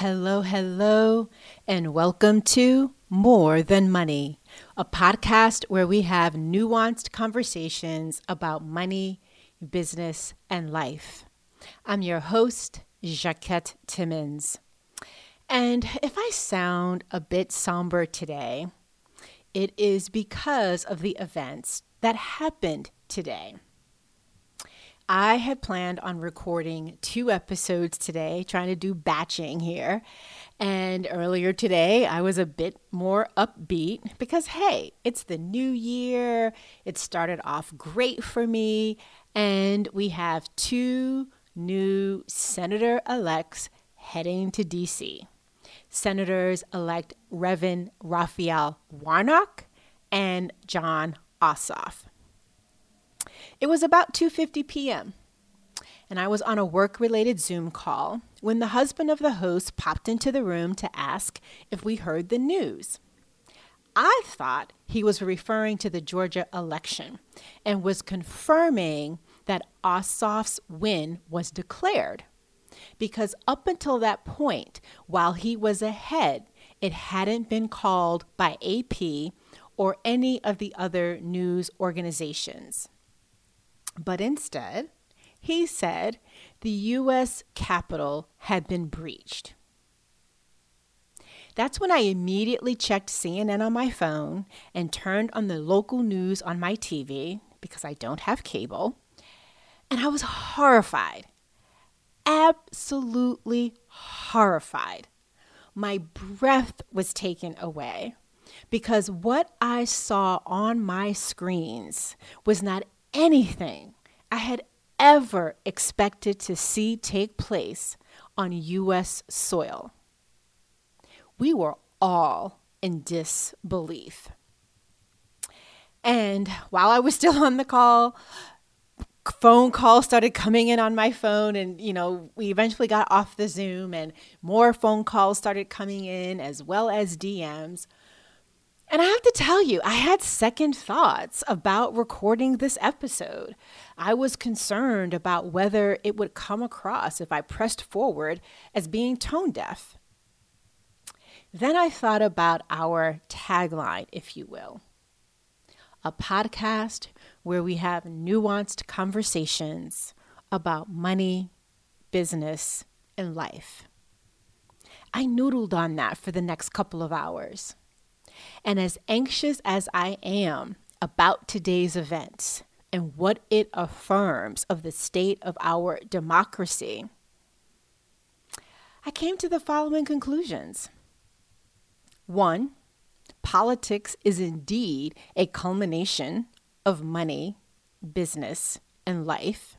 Hello, hello, and welcome to More Than Money, a podcast where we have nuanced conversations about money, business, and life. I'm your host, Jacquette Timmons. And if I sound a bit somber today, it is because of the events that happened today. I had planned on recording two episodes today, trying to do batching here. And earlier today, I was a bit more upbeat because, hey, it's the new year. It started off great for me. And we have two new senator elects heading to DC. Senators elect Reverend Raphael Warnock and Jon Ossoff. It was about 2:50 p.m. and I was on a work-related Zoom call when the husband of the host popped into the room to ask if we heard the news. I thought he was referring to the Georgia election and was confirming that Ossoff's win was declared. Because up until that point, while he was ahead, it hadn't been called by AP or any of the other news organizations. But instead, he said the U.S. Capitol had been breached. That's when I immediately checked CNN on my phone and turned on the local news on my TV because I don't have cable. And I was horrified, absolutely horrified. My breath was taken away because what I saw on my screens was not anything I had ever expected to see take place on U.S. soil. We were all in disbelief. And while I was still on the call, phone calls started coming in on my phone and you know we eventually got off the zoom and more phone calls started coming in as well as dms and I have to tell you, I had second thoughts about recording this episode. I was concerned about whether it would come across if I pressed forward as being tone deaf. Then I thought about our tagline, if you will a podcast where we have nuanced conversations about money, business, and life. I noodled on that for the next couple of hours. And as anxious as I am about today's events and what it affirms of the state of our democracy, I came to the following conclusions. One, politics is indeed a culmination of money, business, and life.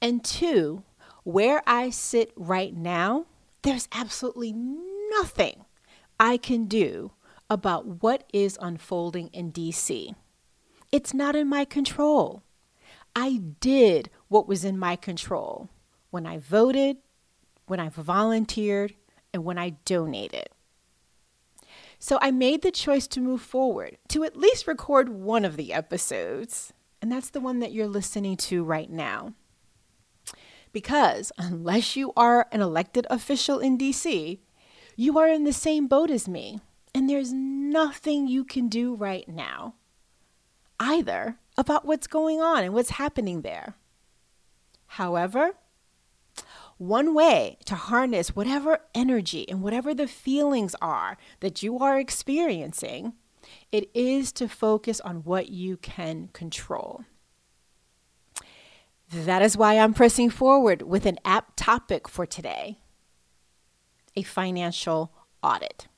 And two, where I sit right now, there's absolutely nothing I can do about what is unfolding in DC. It's not in my control. I did what was in my control when I voted, when I volunteered, and when I donated. So I made the choice to move forward, to at least record one of the episodes. And that's the one that you're listening to right now. Because unless you are an elected official in DC, you are in the same boat as me. And there's nothing you can do right now either about what's going on and what's happening there. However, one way to harness whatever energy and whatever the feelings are that you are experiencing, it is to focus on what you can control. That is why I'm pressing forward with an apt topic for today a financial audit.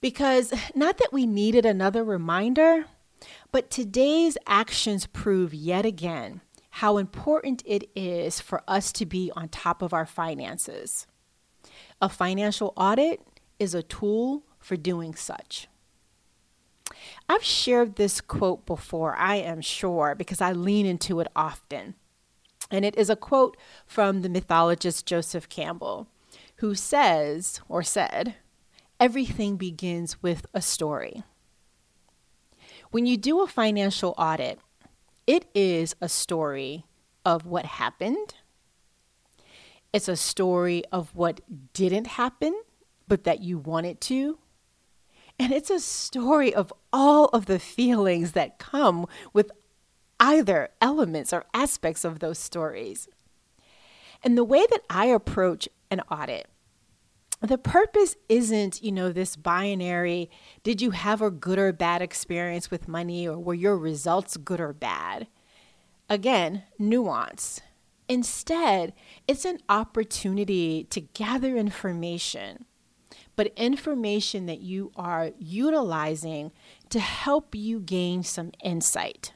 Because not that we needed another reminder, but today's actions prove yet again how important it is for us to be on top of our finances. A financial audit is a tool for doing such. I've shared this quote before, I am sure, because I lean into it often. And it is a quote from the mythologist Joseph Campbell, who says, or said, everything begins with a story. When you do a financial audit, it is a story of what happened. It's a story of what didn't happen, but that you wanted to. And it's a story of all of the feelings that come with either elements or aspects of those stories. And the way that I approach an audit, the purpose isn't, you know, this binary did you have a good or bad experience with money or were your results good or bad? Again, nuance. Instead, it's an opportunity to gather information, but information that you are utilizing to help you gain some insight.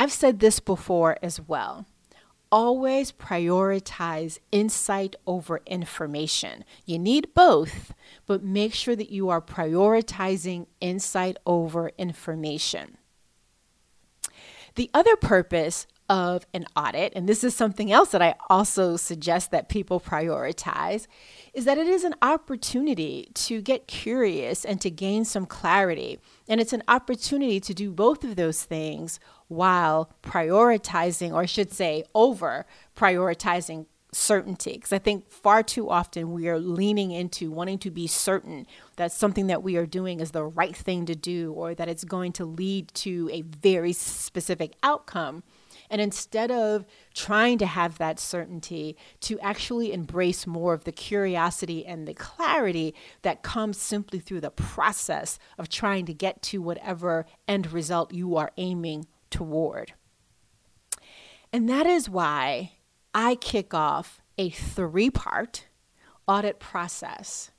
I've said this before as well. Always prioritize insight over information. You need both, but make sure that you are prioritizing insight over information. The other purpose of an audit, and this is something else that I also suggest that people prioritize, is that it is an opportunity to get curious and to gain some clarity. And it's an opportunity to do both of those things while prioritizing, or I should say, over prioritizing certainty. Because I think far too often we are leaning into wanting to be certain that something that we are doing is the right thing to do or that it's going to lead to a very specific outcome and instead of trying to have that certainty, to actually embrace more of the curiosity and the clarity that comes simply through the process of trying to get to whatever end result you are aiming toward. And that is why I kick off a three part audit process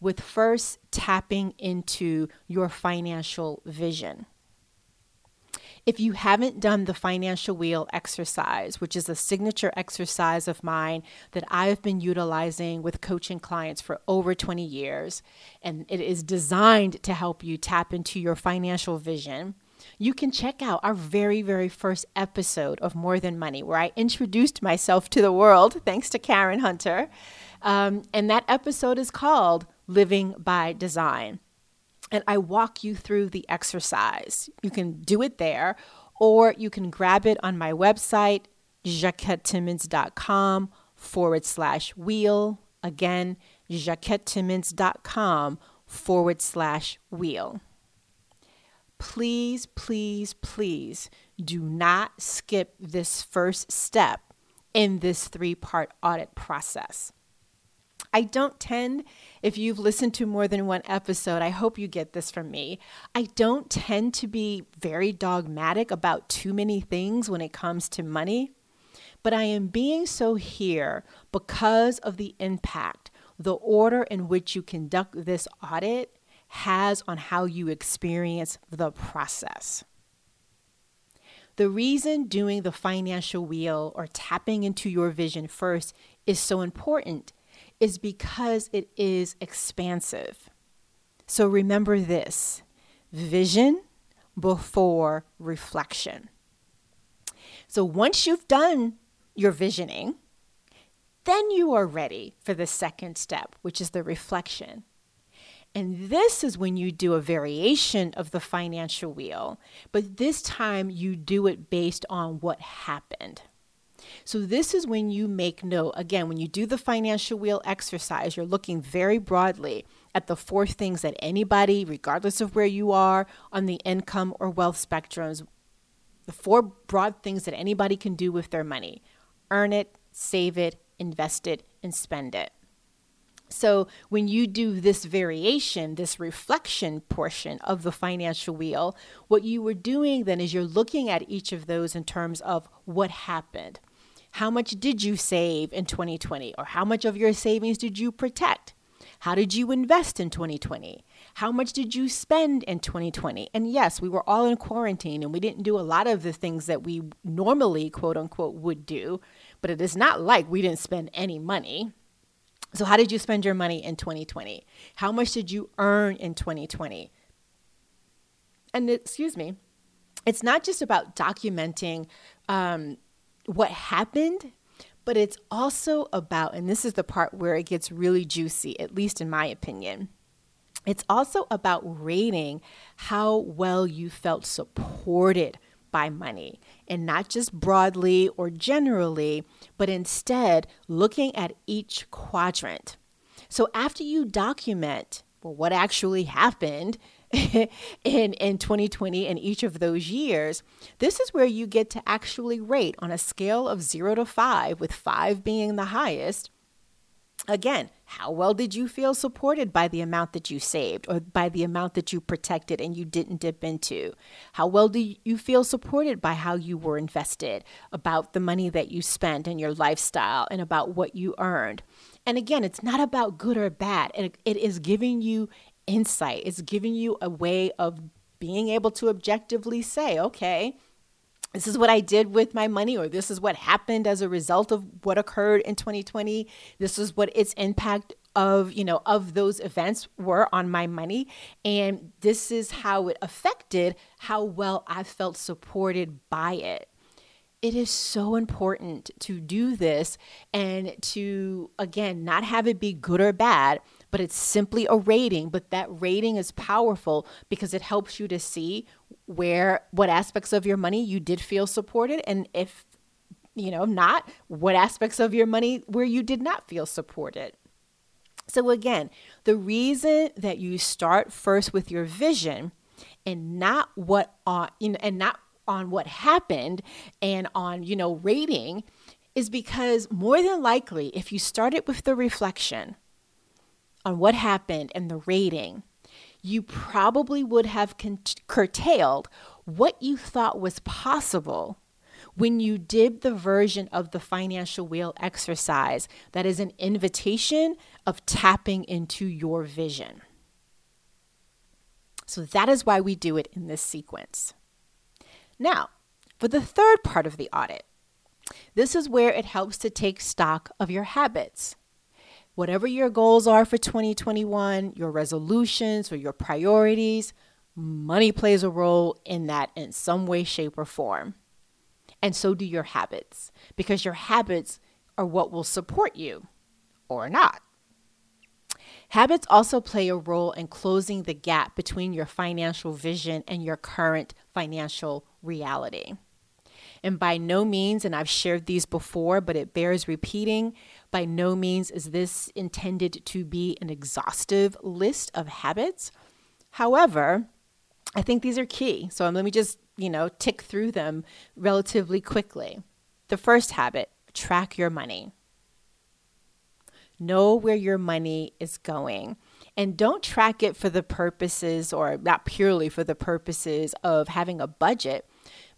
with first tapping into your financial vision. If you haven't done the financial wheel exercise, which is a signature exercise of mine that I've been utilizing with coaching clients for over 20 years, and it is designed to help you tap into your financial vision, you can check out our very, very first episode of More Than Money, where I introduced myself to the world, thanks to Karen Hunter. Um, and that episode is called Living by Design and I walk you through the exercise. You can do it there, or you can grab it on my website, jacquettetimmons.com forward slash wheel. Again, jacquettetimmons.com forward slash wheel. Please, please, please do not skip this first step in this three part audit process. I don't tend, if you've listened to more than one episode, I hope you get this from me. I don't tend to be very dogmatic about too many things when it comes to money, but I am being so here because of the impact the order in which you conduct this audit has on how you experience the process. The reason doing the financial wheel or tapping into your vision first is so important is because it is expansive. So remember this vision before reflection. So once you've done your visioning, then you are ready for the second step, which is the reflection. And this is when you do a variation of the financial wheel, but this time you do it based on what happened. So, this is when you make note. Again, when you do the financial wheel exercise, you're looking very broadly at the four things that anybody, regardless of where you are on the income or wealth spectrums, the four broad things that anybody can do with their money earn it, save it, invest it, and spend it. So, when you do this variation, this reflection portion of the financial wheel, what you were doing then is you're looking at each of those in terms of what happened. How much did you save in 2020? Or how much of your savings did you protect? How did you invest in 2020? How much did you spend in 2020? And yes, we were all in quarantine and we didn't do a lot of the things that we normally, quote unquote, would do, but it is not like we didn't spend any money. So, how did you spend your money in 2020? How much did you earn in 2020? And excuse me, it's not just about documenting um, what happened, but it's also about, and this is the part where it gets really juicy, at least in my opinion. It's also about rating how well you felt supported by money and not just broadly or generally, but instead looking at each quadrant. So after you document well, what actually happened in, in 2020 and each of those years, this is where you get to actually rate on a scale of zero to five, with five being the highest Again, how well did you feel supported by the amount that you saved or by the amount that you protected and you didn't dip into? How well do you feel supported by how you were invested, about the money that you spent and your lifestyle, and about what you earned? And again, it's not about good or bad, it, it is giving you insight, it's giving you a way of being able to objectively say, okay, this is what I did with my money, or this is what happened as a result of what occurred in 2020. This is what its impact of you know of those events were on my money and this is how it affected how well i felt supported by it it is so important to do this and to again not have it be good or bad but it's simply a rating but that rating is powerful because it helps you to see where what aspects of your money you did feel supported and if you know not what aspects of your money where you did not feel supported. So again the reason that you start first with your vision and not what on you and not on what happened and on you know rating is because more than likely if you started with the reflection on what happened and the rating you probably would have con- curtailed what you thought was possible when you did the version of the financial wheel exercise that is an invitation of tapping into your vision. So that is why we do it in this sequence. Now, for the third part of the audit, this is where it helps to take stock of your habits whatever your goals are for 2021, your resolutions or your priorities, money plays a role in that in some way, shape, or form. And so do your habits, because your habits are what will support you or not. Habits also play a role in closing the gap between your financial vision and your current financial reality. And by no means, and I've shared these before, but it bears repeating, by no means is this intended to be an exhaustive list of habits. However, I think these are key. So let me just, you know, tick through them relatively quickly. The first habit track your money. Know where your money is going. And don't track it for the purposes, or not purely for the purposes of having a budget,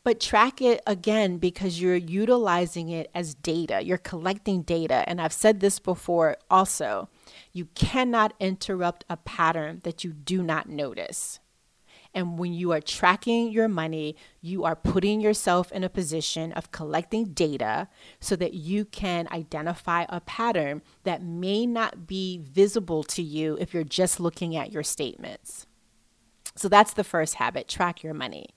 but track it again because you're utilizing it as data. You're collecting data. And I've said this before also. You cannot interrupt a pattern that you do not notice. And when you are tracking your money, you are putting yourself in a position of collecting data so that you can identify a pattern that may not be visible to you if you're just looking at your statements. So that's the first habit track your money.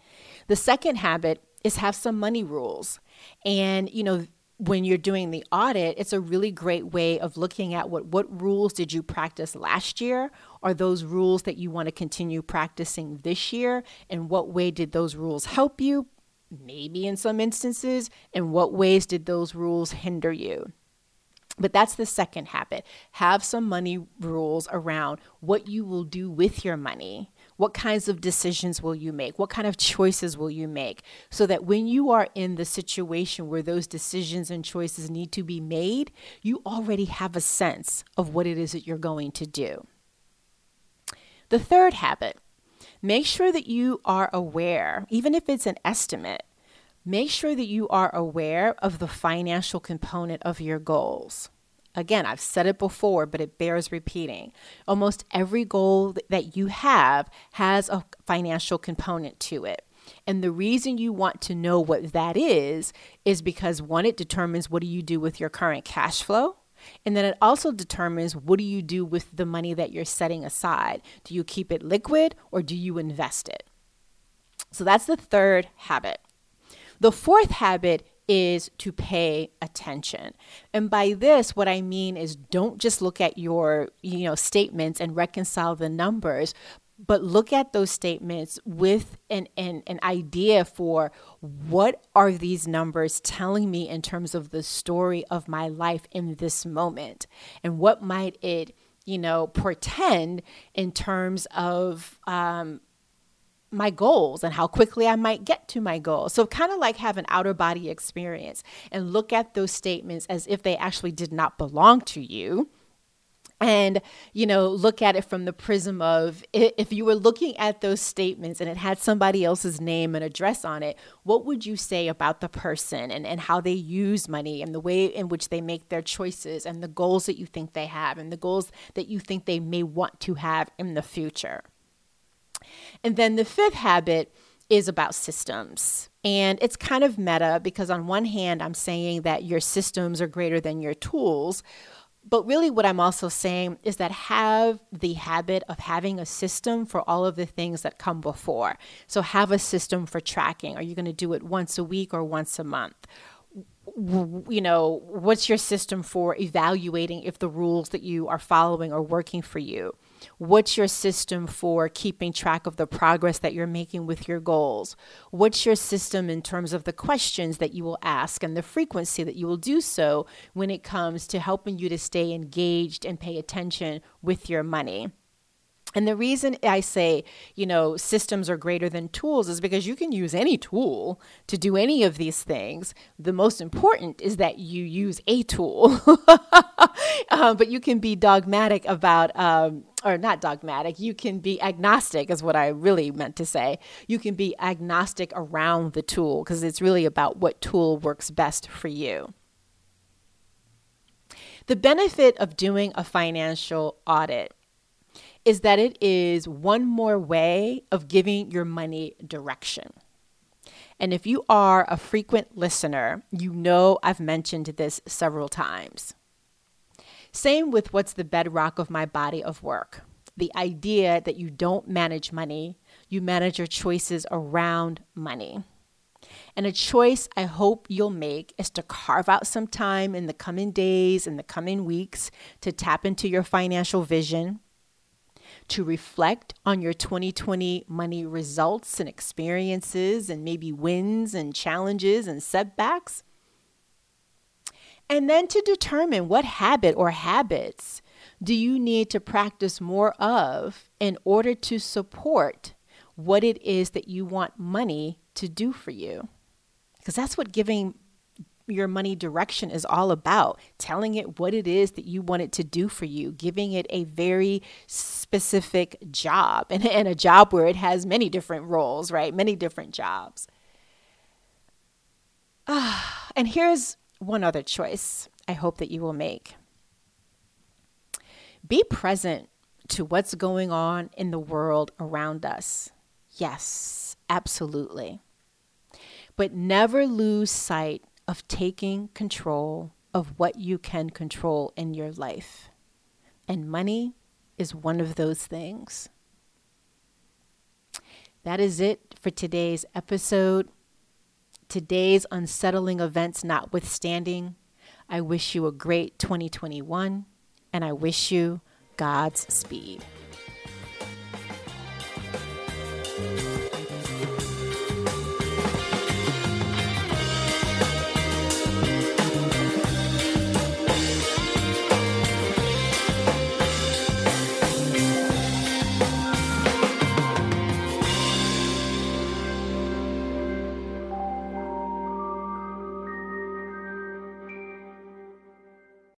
The second habit is have some money rules. And, you know, when you're doing the audit, it's a really great way of looking at what what rules did you practice last year? Are those rules that you want to continue practicing this year? And what way did those rules help you? Maybe in some instances. And what ways did those rules hinder you? But that's the second habit. Have some money rules around what you will do with your money what kinds of decisions will you make? What kind of choices will you make? So that when you are in the situation where those decisions and choices need to be made, you already have a sense of what it is that you're going to do. The third habit make sure that you are aware, even if it's an estimate, make sure that you are aware of the financial component of your goals. Again, I've said it before, but it bears repeating. Almost every goal that you have has a financial component to it. And the reason you want to know what that is, is because one, it determines what do you do with your current cash flow. And then it also determines what do you do with the money that you're setting aside? Do you keep it liquid or do you invest it? So that's the third habit. The fourth habit is to pay attention. And by this what I mean is don't just look at your, you know, statements and reconcile the numbers, but look at those statements with an, an, an idea for what are these numbers telling me in terms of the story of my life in this moment and what might it you know portend in terms of um, my goals and how quickly I might get to my goals. So, kind of like have an outer body experience and look at those statements as if they actually did not belong to you and you know look at it from the prism of if you were looking at those statements and it had somebody else's name and address on it what would you say about the person and, and how they use money and the way in which they make their choices and the goals that you think they have and the goals that you think they may want to have in the future and then the fifth habit is about systems. And it's kind of meta because, on one hand, I'm saying that your systems are greater than your tools, but really, what I'm also saying is that have the habit of having a system for all of the things that come before. So, have a system for tracking. Are you going to do it once a week or once a month? you know, what's your system for evaluating if the rules that you are following are working for you? What's your system for keeping track of the progress that you're making with your goals? What's your system in terms of the questions that you will ask and the frequency that you will do so when it comes to helping you to stay engaged and pay attention with your money? And the reason I say, you know, systems are greater than tools is because you can use any tool to do any of these things. The most important is that you use a tool. uh, but you can be dogmatic about, um, or not dogmatic, you can be agnostic, is what I really meant to say. You can be agnostic around the tool because it's really about what tool works best for you. The benefit of doing a financial audit is that it is one more way of giving your money direction. And if you are a frequent listener, you know I've mentioned this several times. Same with what's the bedrock of my body of work the idea that you don't manage money, you manage your choices around money. And a choice I hope you'll make is to carve out some time in the coming days in the coming weeks to tap into your financial vision, to reflect on your 2020 money results and experiences, and maybe wins and challenges and setbacks. And then to determine what habit or habits do you need to practice more of in order to support what it is that you want money to do for you? Because that's what giving your money direction is all about telling it what it is that you want it to do for you, giving it a very specific job and, and a job where it has many different roles, right? Many different jobs. Ah, and here's one other choice I hope that you will make be present to what's going on in the world around us. Yes, absolutely. But never lose sight of taking control of what you can control in your life. And money is one of those things. That is it for today's episode. Today's unsettling events notwithstanding, I wish you a great 2021 and I wish you God's speed.